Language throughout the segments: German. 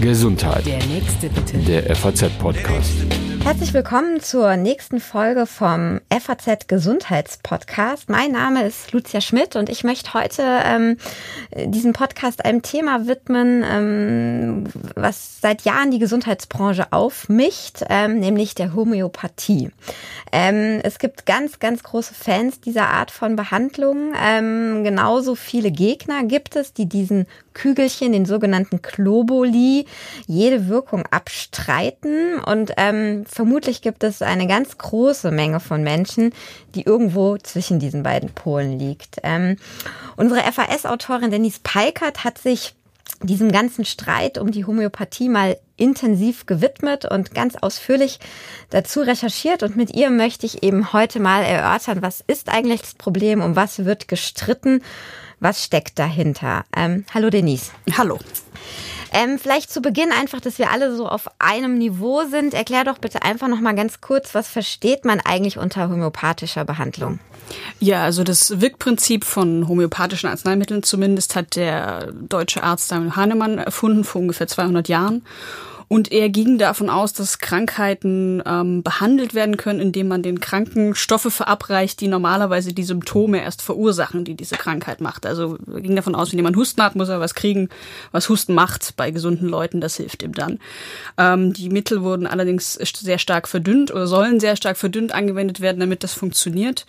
Gesundheit. Der nächste bitte. Der FAZ-Podcast. Herzlich willkommen zur nächsten Folge vom FAZ Gesundheitspodcast. Mein Name ist Lucia Schmidt und ich möchte heute ähm, diesen Podcast einem Thema widmen, ähm, was seit Jahren die Gesundheitsbranche aufmischt, ähm, nämlich der Homöopathie. Ähm, es gibt ganz, ganz große Fans dieser Art von Behandlung. Ähm, genauso viele Gegner gibt es, die diesen Kügelchen, den sogenannten Globuli, jede Wirkung abstreiten. Und ähm, vermutlich gibt es eine ganz große Menge von Menschen, die irgendwo zwischen diesen beiden Polen liegt. Ähm, unsere FAS-Autorin Denise Peikert hat sich diesem ganzen Streit um die Homöopathie mal intensiv gewidmet und ganz ausführlich dazu recherchiert. Und mit ihr möchte ich eben heute mal erörtern, was ist eigentlich das Problem, um was wird gestritten was steckt dahinter? Ähm, hallo Denise. Hallo. Ähm, vielleicht zu Beginn einfach, dass wir alle so auf einem Niveau sind. Erklär doch bitte einfach noch mal ganz kurz, was versteht man eigentlich unter homöopathischer Behandlung? Ja, also das Wirkprinzip von homöopathischen Arzneimitteln zumindest hat der deutsche Arzt Daniel Hahnemann erfunden vor ungefähr 200 Jahren. Und er ging davon aus, dass Krankheiten ähm, behandelt werden können, indem man den Kranken Stoffe verabreicht, die normalerweise die Symptome erst verursachen, die diese Krankheit macht. Also er ging davon aus, wenn jemand Husten hat, muss er was kriegen, was Husten macht bei gesunden Leuten. Das hilft ihm dann. Ähm, die Mittel wurden allerdings sehr stark verdünnt oder sollen sehr stark verdünnt angewendet werden, damit das funktioniert.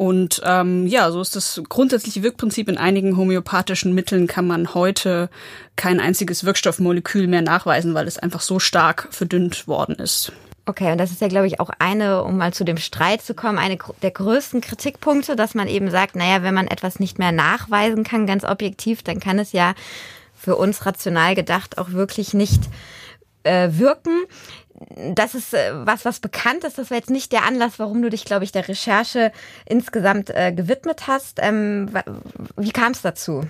Und ähm, ja, so ist das grundsätzliche Wirkprinzip. In einigen homöopathischen Mitteln kann man heute kein einziges Wirkstoffmolekül mehr nachweisen, weil es einfach so stark verdünnt worden ist. Okay, und das ist ja, glaube ich, auch eine, um mal zu dem Streit zu kommen, eine der größten Kritikpunkte, dass man eben sagt, naja, wenn man etwas nicht mehr nachweisen kann, ganz objektiv, dann kann es ja für uns rational gedacht auch wirklich nicht äh, wirken das ist äh, was, was bekannt ist. Das war jetzt nicht der Anlass, warum du dich, glaube ich, der Recherche insgesamt äh, gewidmet hast. Ähm, wie kam es dazu?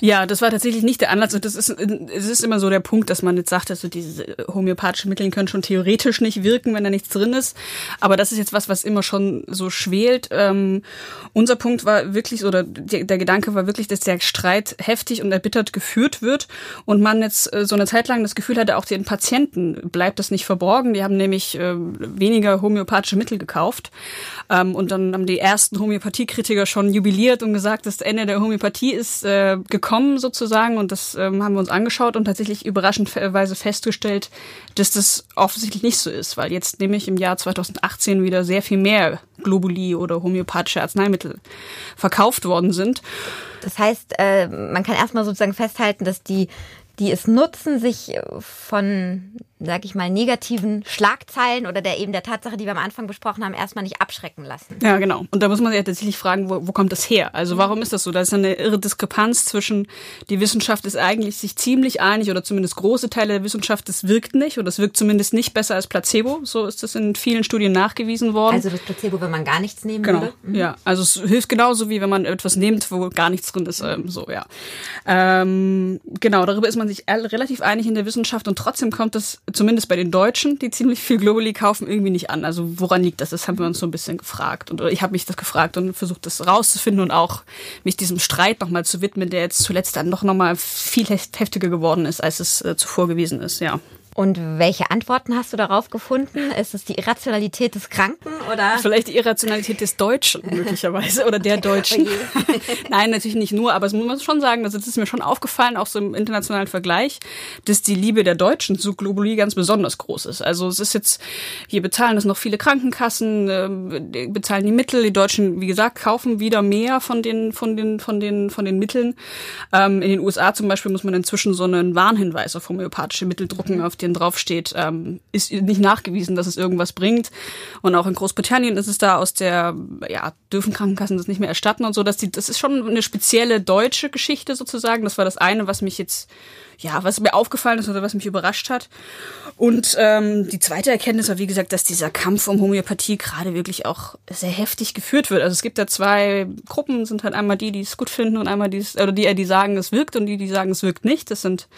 Ja, das war tatsächlich nicht der Anlass. Und das ist, es ist immer so der Punkt, dass man jetzt sagt, also diese homöopathischen Mittel können schon theoretisch nicht wirken, wenn da nichts drin ist. Aber das ist jetzt was, was immer schon so schwelt. Ähm, unser Punkt war wirklich, oder der, der Gedanke war wirklich, dass der Streit heftig und erbittert geführt wird und man jetzt äh, so eine Zeit lang das Gefühl hatte, auch den Patienten bleibt das nicht verborgen verborgen. Die haben nämlich äh, weniger homöopathische Mittel gekauft. Ähm, und dann haben die ersten Homöopathiekritiker schon jubiliert und gesagt, das Ende der Homöopathie ist äh, gekommen sozusagen. Und das ähm, haben wir uns angeschaut und tatsächlich überraschendweise festgestellt, dass das offensichtlich nicht so ist, weil jetzt nämlich im Jahr 2018 wieder sehr viel mehr Globuli oder homöopathische Arzneimittel verkauft worden sind. Das heißt, äh, man kann erstmal sozusagen festhalten, dass die die es nutzen, sich von sag ich mal, negativen Schlagzeilen oder der eben der Tatsache, die wir am Anfang besprochen haben, erstmal nicht abschrecken lassen. Ja, genau. Und da muss man sich ja tatsächlich fragen, wo, wo kommt das her? Also warum ist das so? Da ist eine irre Diskrepanz zwischen, die Wissenschaft ist eigentlich sich ziemlich einig oder zumindest große Teile der Wissenschaft, das wirkt nicht oder es wirkt zumindest nicht besser als Placebo. So ist das in vielen Studien nachgewiesen worden. Also das Placebo, wenn man gar nichts nehmen genau. würde? Mhm. Ja, also es hilft genauso wie wenn man etwas nimmt, wo gar nichts drin ist. Ähm, so, ja. Ähm, genau, darüber ist man sich relativ einig in der Wissenschaft und trotzdem kommt das zumindest bei den Deutschen die ziemlich viel Globally kaufen, irgendwie nicht an. Also woran liegt das? Das haben wir uns so ein bisschen gefragt. Und ich habe mich das gefragt und versucht, das rauszufinden und auch mich diesem Streit nochmal zu widmen, der jetzt zuletzt dann doch nochmal viel heftiger geworden ist, als es äh, zuvor gewesen ist, ja. Und welche Antworten hast du darauf gefunden? Ist es die Irrationalität des Kranken oder? Vielleicht die Irrationalität des Deutschen möglicherweise oder der Deutschen. Nein, natürlich nicht nur, aber es muss man schon sagen, das ist mir schon aufgefallen, auch so im internationalen Vergleich, dass die Liebe der Deutschen zu Globuli ganz besonders groß ist. Also es ist jetzt, hier bezahlen das noch viele Krankenkassen, äh, bezahlen die Mittel. Die Deutschen, wie gesagt, kaufen wieder mehr von den, von den, von den, von den Mitteln. Ähm, in den USA zum Beispiel muss man inzwischen so einen Warnhinweis auf homöopathische Mittel drucken, auf denen draufsteht, ähm, ist nicht nachgewiesen, dass es irgendwas bringt. Und auch in Großbritannien ist es da aus der, ja, dürfen Krankenkassen das nicht mehr erstatten und so. Dass die, das ist schon eine spezielle deutsche Geschichte sozusagen. Das war das eine, was mich jetzt, ja, was mir aufgefallen ist oder was mich überrascht hat. Und ähm, die zweite Erkenntnis war, wie gesagt, dass dieser Kampf um Homöopathie gerade wirklich auch sehr heftig geführt wird. Also es gibt da zwei Gruppen, sind halt einmal die, die es gut finden und einmal die, oder die, die sagen, es wirkt und die, die sagen, es wirkt nicht. Das sind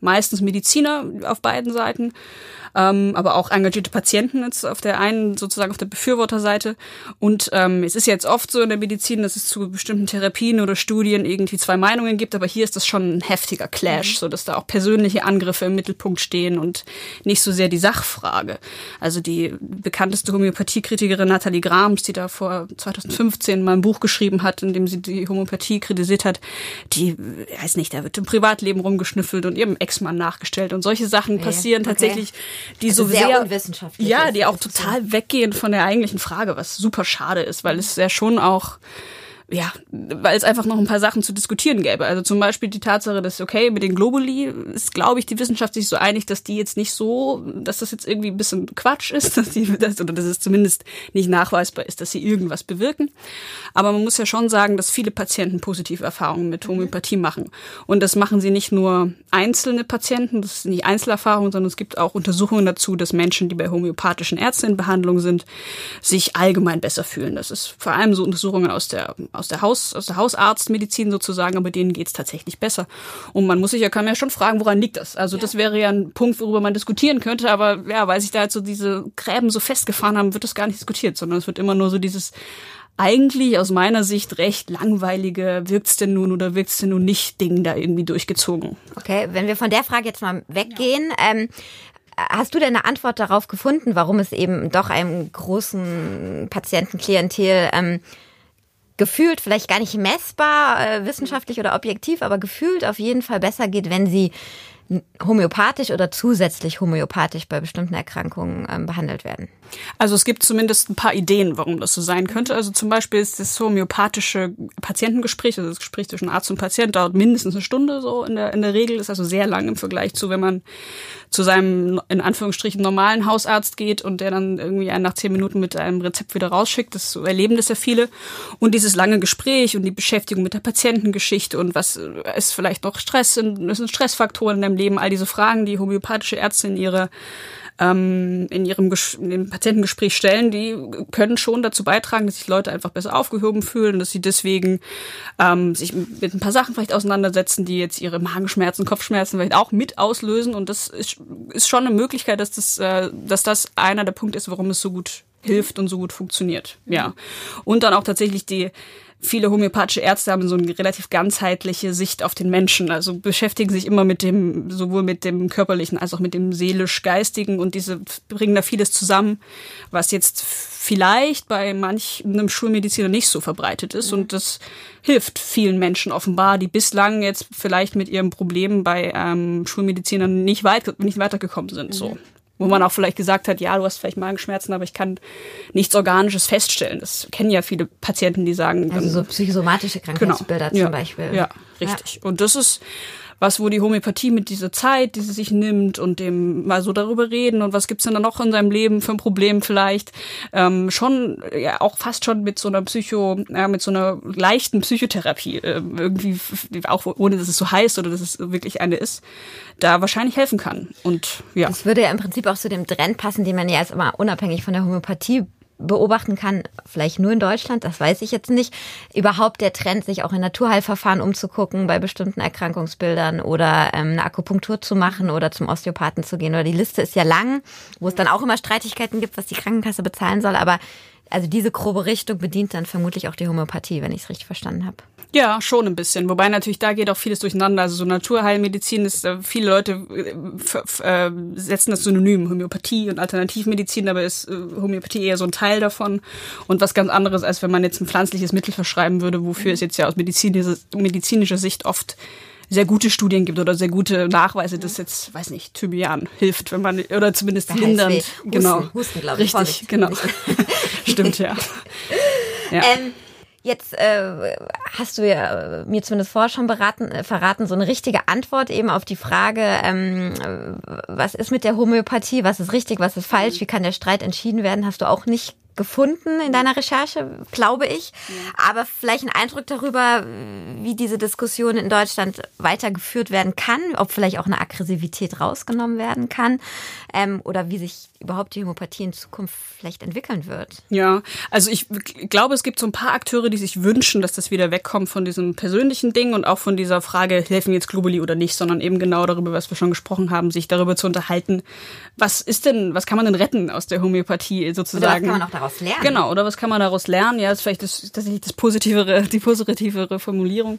meistens Mediziner auf beiden Seiten ähm, aber auch engagierte Patienten jetzt auf der einen, sozusagen auf der Befürworterseite. Und ähm, es ist jetzt oft so in der Medizin, dass es zu bestimmten Therapien oder Studien irgendwie zwei Meinungen gibt, aber hier ist das schon ein heftiger Clash, mhm. so dass da auch persönliche Angriffe im Mittelpunkt stehen und nicht so sehr die Sachfrage. Also die bekannteste Homöopathiekritikerin Nathalie Grams, die da vor 2015 mal ein Buch geschrieben hat, in dem sie die Homöopathie kritisiert hat, die, weiß nicht, da wird im Privatleben rumgeschnüffelt und ihrem Ex-Mann nachgestellt und solche Sachen okay. passieren tatsächlich okay die also so sehr, sehr unwissenschaftlich ja, die auch total weggehen von der eigentlichen Frage, was super schade ist, weil es ja schon auch ja, weil es einfach noch ein paar Sachen zu diskutieren gäbe. Also zum Beispiel die Tatsache, dass, okay, mit den Globuli ist, glaube ich, die Wissenschaft sich so einig, dass die jetzt nicht so, dass das jetzt irgendwie ein bisschen Quatsch ist, dass die, dass, oder dass es zumindest nicht nachweisbar ist, dass sie irgendwas bewirken. Aber man muss ja schon sagen, dass viele Patienten positive Erfahrungen mit Homöopathie machen. Und das machen sie nicht nur einzelne Patienten, das sind nicht Einzelerfahrungen, sondern es gibt auch Untersuchungen dazu, dass Menschen, die bei homöopathischen Ärzten in Behandlung sind, sich allgemein besser fühlen. Das ist vor allem so Untersuchungen aus der aus der Haus, aus der Hausarztmedizin sozusagen, aber denen geht's tatsächlich besser. Und man muss sich ja, kann ja schon fragen, woran liegt das? Also ja. das wäre ja ein Punkt, worüber man diskutieren könnte, aber ja, weil sich da jetzt so diese Gräben so festgefahren haben, wird das gar nicht diskutiert, sondern es wird immer nur so dieses eigentlich aus meiner Sicht recht langweilige, wirkt's denn nun oder wirkt's denn nun nicht Ding da irgendwie durchgezogen. Okay, wenn wir von der Frage jetzt mal weggehen, ja. ähm, Hast du denn eine Antwort darauf gefunden, warum es eben doch einem großen Patientenklientel ähm, gefühlt vielleicht gar nicht messbar, äh, wissenschaftlich oder objektiv, aber gefühlt auf jeden Fall besser geht, wenn sie homöopathisch oder zusätzlich homöopathisch bei bestimmten Erkrankungen ähm, behandelt werden. Also es gibt zumindest ein paar Ideen, warum das so sein könnte. Also zum Beispiel ist das homöopathische Patientengespräch, also das Gespräch zwischen Arzt und Patient, dauert mindestens eine Stunde so in der, in der Regel, ist also sehr lang im Vergleich zu, wenn man zu seinem, in Anführungsstrichen, normalen Hausarzt geht und der dann irgendwie einen nach zehn Minuten mit einem Rezept wieder rausschickt. Das erleben das ja viele. Und dieses lange Gespräch und die Beschäftigung mit der Patientengeschichte und was ist vielleicht noch Stress, sind, sind Stressfaktoren in deinem Leben, all diese Fragen, die homöopathische Ärzte in ihre ähm, in ihrem in dem Patientengespräch stellen, die können schon dazu beitragen, dass sich Leute einfach besser aufgehoben fühlen, dass sie deswegen ähm, sich mit ein paar Sachen vielleicht auseinandersetzen, die jetzt ihre Magenschmerzen, Kopfschmerzen vielleicht auch mit auslösen. Und das ist, ist schon eine Möglichkeit, dass das, äh, dass das einer der Punkte ist, warum es so gut hilft und so gut funktioniert. Ja. Und dann auch tatsächlich die viele homöopathische Ärzte haben so eine relativ ganzheitliche Sicht auf den Menschen. Also beschäftigen sich immer mit dem, sowohl mit dem körperlichen als auch mit dem seelisch-geistigen und diese bringen da vieles zusammen, was jetzt vielleicht bei manch einem Schulmediziner nicht so verbreitet ist. Und das hilft vielen Menschen offenbar, die bislang jetzt vielleicht mit ihrem Problem bei ähm, Schulmedizinern nicht, weit, nicht weitergekommen sind. So. Wo man auch vielleicht gesagt hat, ja, du hast vielleicht Magenschmerzen, aber ich kann nichts Organisches feststellen. Das kennen ja viele Patienten, die sagen. Also so psychosomatische Krankheitsbilder genau. zum ja, Beispiel. Ja, richtig. Ja. Und das ist was, wo die Homöopathie mit dieser Zeit, die sie sich nimmt und dem mal so darüber reden und was gibt's denn da noch in seinem Leben für ein Problem vielleicht, ähm, schon ja auch fast schon mit so einer Psycho, ja, mit so einer leichten Psychotherapie, äh, irgendwie auch ohne dass es so heißt oder dass es wirklich eine ist, da wahrscheinlich helfen kann. Und ja. Das würde ja im Prinzip auch zu dem Trend passen, den man ja jetzt immer unabhängig von der Homöopathie beobachten kann, vielleicht nur in Deutschland, das weiß ich jetzt nicht, überhaupt der Trend, sich auch in Naturheilverfahren umzugucken bei bestimmten Erkrankungsbildern oder ähm, eine Akupunktur zu machen oder zum Osteopathen zu gehen. Oder die Liste ist ja lang, wo es dann auch immer Streitigkeiten gibt, was die Krankenkasse bezahlen soll. Aber also diese grobe Richtung bedient dann vermutlich auch die Homöopathie, wenn ich es richtig verstanden habe. Ja, schon ein bisschen. Wobei natürlich da geht auch vieles durcheinander. Also so Naturheilmedizin ist, äh, viele Leute äh, äh, setzen das Synonym Homöopathie und Alternativmedizin, dabei ist äh, Homöopathie eher so ein Teil davon und was ganz anderes, als wenn man jetzt ein pflanzliches Mittel verschreiben würde, wofür es jetzt ja aus medizinischer Sicht oft sehr gute Studien gibt oder sehr gute Nachweise, dass jetzt, weiß nicht, Thymian hilft, wenn man, oder zumindest lindernd. Husten, genau. Husten, glaube ich. Richtig, Vorsicht. genau. Stimmt, ja. ja. Ähm, Jetzt äh, hast du ja äh, mir zumindest vorher schon beraten, äh, verraten, so eine richtige Antwort eben auf die Frage, ähm, was ist mit der Homöopathie, was ist richtig, was ist falsch, wie kann der Streit entschieden werden, hast du auch nicht gefunden in deiner Recherche, glaube ich. Ja. Aber vielleicht ein Eindruck darüber, wie diese Diskussion in Deutschland weitergeführt werden kann, ob vielleicht auch eine Aggressivität rausgenommen werden kann ähm, oder wie sich überhaupt die Homöopathie in Zukunft vielleicht entwickeln wird. Ja, also ich glaube, es gibt so ein paar Akteure, die sich wünschen, dass das wieder wegkommt von diesem persönlichen Ding und auch von dieser Frage, helfen jetzt Globuli oder nicht, sondern eben genau darüber, was wir schon gesprochen haben, sich darüber zu unterhalten, was ist denn, was kann man denn retten aus der Homöopathie sozusagen? Oder was kann man auch daraus lernen? Genau, oder was kann man daraus lernen? Ja, ist vielleicht das, tatsächlich das positivere, die positivere Formulierung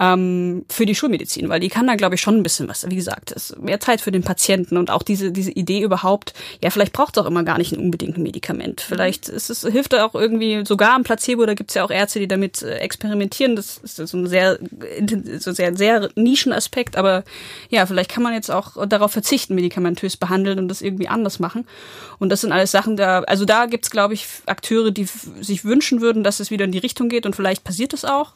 ähm, für die Schulmedizin, weil die kann da, glaube ich, schon ein bisschen was. Wie gesagt, ist mehr Zeit für den Patienten und auch diese, diese Idee überhaupt, ja, vielleicht braucht es auch immer gar nicht unbedingt ein Medikament. Vielleicht ist es, hilft da auch irgendwie sogar ein Placebo, da gibt es ja auch Ärzte, die damit äh, experimentieren. Das ist so ein sehr, so sehr, sehr Nischenaspekt, aber ja, vielleicht kann man jetzt auch darauf verzichten, medikamentös behandeln und das irgendwie anders machen. Und das sind alles Sachen, da, also da gibt's, glaube ich, Akteure, die sich wünschen würden, dass es wieder in die Richtung geht und vielleicht passiert es auch.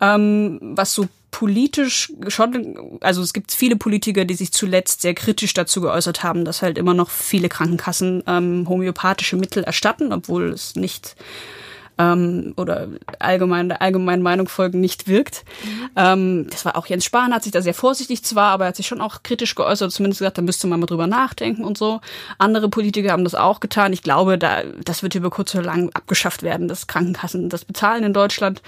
Ähm, was so politisch schon, also es gibt viele Politiker, die sich zuletzt sehr kritisch dazu geäußert haben, dass halt immer noch viele Krankenkassen ähm, homöopathische Mittel erstatten, obwohl es nicht ähm, oder allgemein der allgemeinen Meinung folgen nicht wirkt. Mhm. Ähm, das war auch Jens Spahn, hat sich da sehr vorsichtig zwar, aber er hat sich schon auch kritisch geäußert, zumindest gesagt, da müsste man mal drüber nachdenken und so. Andere Politiker haben das auch getan. Ich glaube, da, das wird über kurz oder lang abgeschafft werden, dass Krankenkassen das bezahlen in Deutschland.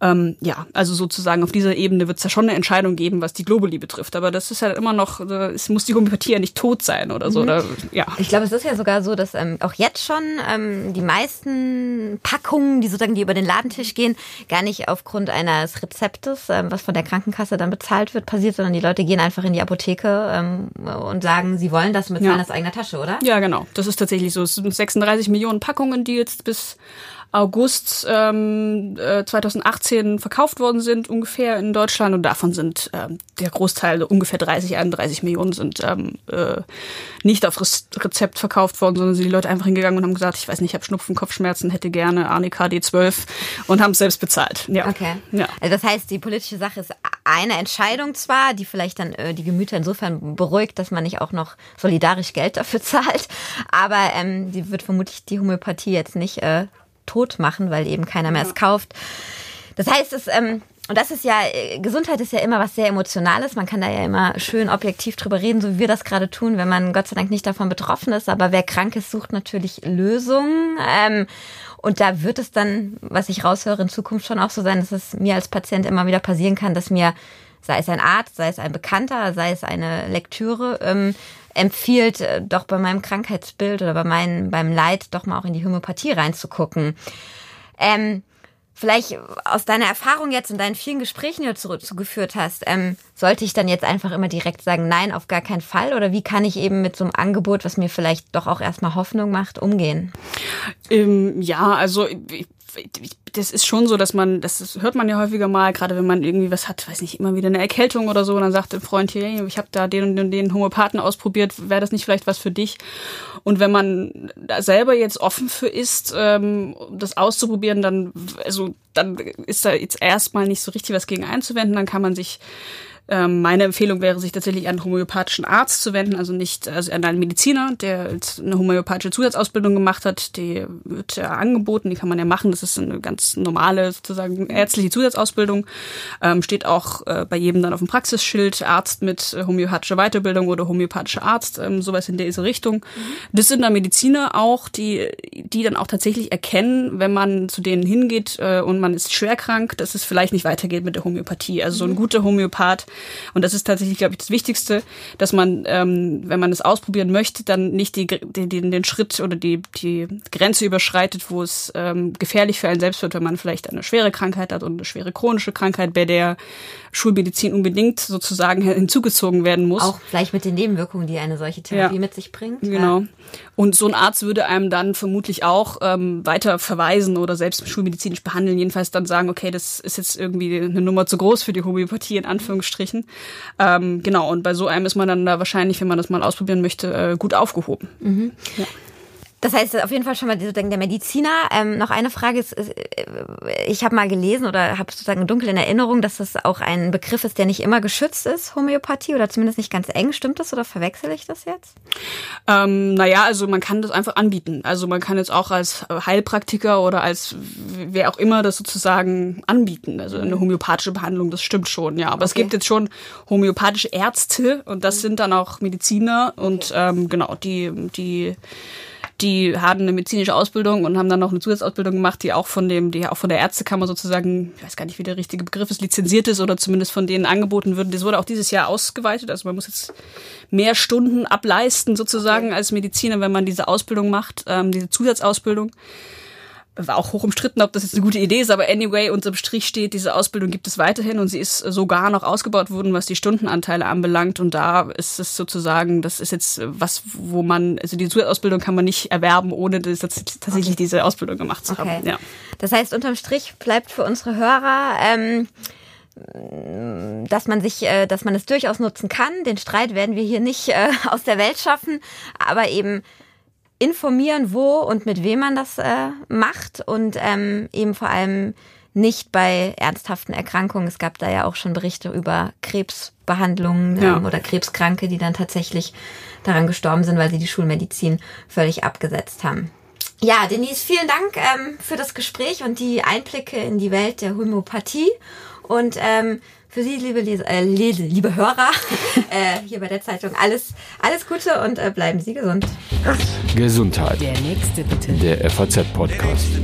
Ähm, ja, also sozusagen auf dieser Ebene wird es da schon eine Entscheidung geben, was die Globuli betrifft. Aber das ist halt immer noch, es muss die Homöopathie ja nicht tot sein oder so. Mhm. Oder, ja. Ich glaube, es ist ja sogar so, dass ähm, auch jetzt schon ähm, die meisten Packungen die sozusagen, die über den Ladentisch gehen, gar nicht aufgrund eines Rezeptes, ähm, was von der Krankenkasse dann bezahlt wird, passiert, sondern die Leute gehen einfach in die Apotheke ähm, und sagen, sie wollen das mit ja. aus eigener Tasche, oder? Ja, genau. Das ist tatsächlich so. Es sind 36 Millionen Packungen, die jetzt bis August ähm, äh, 2018 verkauft worden sind, ungefähr in Deutschland. Und davon sind ähm, der Großteil, ungefähr 30, 31 Millionen, sind ähm, äh, nicht auf Rezept verkauft worden, sondern sind die Leute einfach hingegangen und haben gesagt, ich weiß nicht, ich habe Schnupfen, Kopfschmerzen, hätte gerne Arnika D12 und haben es selbst bezahlt. Ja. Okay. Ja. Also das heißt, die politische Sache ist eine Entscheidung zwar, die vielleicht dann äh, die Gemüter insofern beruhigt, dass man nicht auch noch solidarisch Geld dafür zahlt, aber ähm, die wird vermutlich die Homöopathie jetzt nicht äh, tot machen, weil eben keiner mehr es kauft. Das heißt, es, ähm, und das ist ja, äh, Gesundheit ist ja immer was sehr Emotionales. Man kann da ja immer schön objektiv drüber reden, so wie wir das gerade tun, wenn man Gott sei Dank nicht davon betroffen ist. Aber wer krank ist, sucht natürlich Lösungen. Ähm, und da wird es dann, was ich raushöre, in Zukunft schon auch so sein, dass es mir als Patient immer wieder passieren kann, dass mir, sei es ein Arzt, sei es ein Bekannter, sei es eine Lektüre, ähm, empfiehlt, äh, doch bei meinem Krankheitsbild oder bei meinem, beim Leid doch mal auch in die Homöopathie reinzugucken. Ähm, vielleicht aus deiner Erfahrung jetzt und deinen vielen Gesprächen, die du zugeführt hast, ähm, sollte ich dann jetzt einfach immer direkt sagen, nein, auf gar keinen Fall? Oder wie kann ich eben mit so einem Angebot, was mir vielleicht doch auch erstmal Hoffnung macht, umgehen? Ähm, ja, also ich, das ist schon so, dass man, das hört man ja häufiger mal, gerade wenn man irgendwie was hat, weiß nicht, immer wieder eine Erkältung oder so, und dann sagt ein Freund hier, ich habe da den und den, den Homöopathen ausprobiert, wäre das nicht vielleicht was für dich? Und wenn man da selber jetzt offen für ist, ähm, das auszuprobieren, dann, also dann ist da jetzt erstmal nicht so richtig was gegen einzuwenden, dann kann man sich ähm, meine Empfehlung wäre, sich tatsächlich an einen homöopathischen Arzt zu wenden, also nicht also an einen Mediziner, der eine homöopathische Zusatzausbildung gemacht hat. Die wird ja angeboten, die kann man ja machen. Das ist eine ganz normale sozusagen ärztliche Zusatzausbildung. Ähm, steht auch äh, bei jedem dann auf dem Praxisschild Arzt mit äh, homöopathischer Weiterbildung oder homöopathischer Arzt, ähm, sowas in dieser Richtung. Mhm. Das sind dann Mediziner auch, die die dann auch tatsächlich erkennen, wenn man zu denen hingeht äh, und man ist schwerkrank, dass es vielleicht nicht weitergeht mit der Homöopathie. Also so ein mhm. guter Homöopath und das ist tatsächlich, glaube ich, das Wichtigste, dass man, ähm, wenn man es ausprobieren möchte, dann nicht die, den, den Schritt oder die, die Grenze überschreitet, wo es ähm, gefährlich für einen selbst wird, wenn man vielleicht eine schwere Krankheit hat und eine schwere chronische Krankheit, bei der Schulmedizin unbedingt sozusagen hinzugezogen werden muss. Auch vielleicht mit den Nebenwirkungen, die eine solche Therapie ja. mit sich bringt. Genau. Ja. Und so ein Arzt würde einem dann vermutlich auch ähm, weiter verweisen oder selbst schulmedizinisch behandeln, jedenfalls dann sagen, okay, das ist jetzt irgendwie eine Nummer zu groß für die Homöopathie in Anführungsstrichen. Ähm, genau, und bei so einem ist man dann da wahrscheinlich, wenn man das mal ausprobieren möchte, äh, gut aufgehoben. Mhm. Ja. Das heißt auf jeden Fall schon mal sozusagen der Mediziner. Ähm, noch eine Frage ist, ist äh, ich habe mal gelesen oder habe sozusagen dunkel in Erinnerung, dass das auch ein Begriff ist, der nicht immer geschützt ist, Homöopathie oder zumindest nicht ganz eng. Stimmt das oder verwechsel ich das jetzt? Ähm, naja, also man kann das einfach anbieten. Also man kann jetzt auch als Heilpraktiker oder als wer auch immer das sozusagen anbieten. Also eine homöopathische Behandlung, das stimmt schon, ja. Aber okay. es gibt jetzt schon homöopathische Ärzte und das sind dann auch Mediziner und ähm, genau, die, die die hatten eine medizinische Ausbildung und haben dann noch eine Zusatzausbildung gemacht, die auch von dem, die auch von der Ärztekammer sozusagen, ich weiß gar nicht, wie der richtige Begriff ist, lizenziert ist oder zumindest von denen angeboten wird. Das wurde auch dieses Jahr ausgeweitet. Also man muss jetzt mehr Stunden ableisten sozusagen als Mediziner, wenn man diese Ausbildung macht, ähm, diese Zusatzausbildung war auch hoch umstritten, ob das jetzt eine gute Idee ist, aber anyway, unterm Strich steht, diese Ausbildung gibt es weiterhin und sie ist sogar noch ausgebaut worden, was die Stundenanteile anbelangt. Und da ist es sozusagen, das ist jetzt was, wo man, also die Zusatzausbildung kann man nicht erwerben, ohne das, tatsächlich okay. diese Ausbildung gemacht zu okay. haben. Ja. Das heißt, unterm Strich bleibt für unsere Hörer, ähm, dass man sich, äh, dass man es durchaus nutzen kann. Den Streit werden wir hier nicht äh, aus der Welt schaffen, aber eben informieren, wo und mit wem man das äh, macht und ähm, eben vor allem nicht bei ernsthaften Erkrankungen. Es gab da ja auch schon Berichte über Krebsbehandlungen ja. ähm, oder Krebskranke, die dann tatsächlich daran gestorben sind, weil sie die Schulmedizin völlig abgesetzt haben. Ja, Denise, vielen Dank ähm, für das Gespräch und die Einblicke in die Welt der Homöopathie. Und ähm, für Sie, liebe, Leser, äh, liebe Hörer, äh, hier bei der Zeitung alles, alles Gute und äh, bleiben Sie gesund. Gesundheit. Der nächste bitte. Der FAZ-Podcast.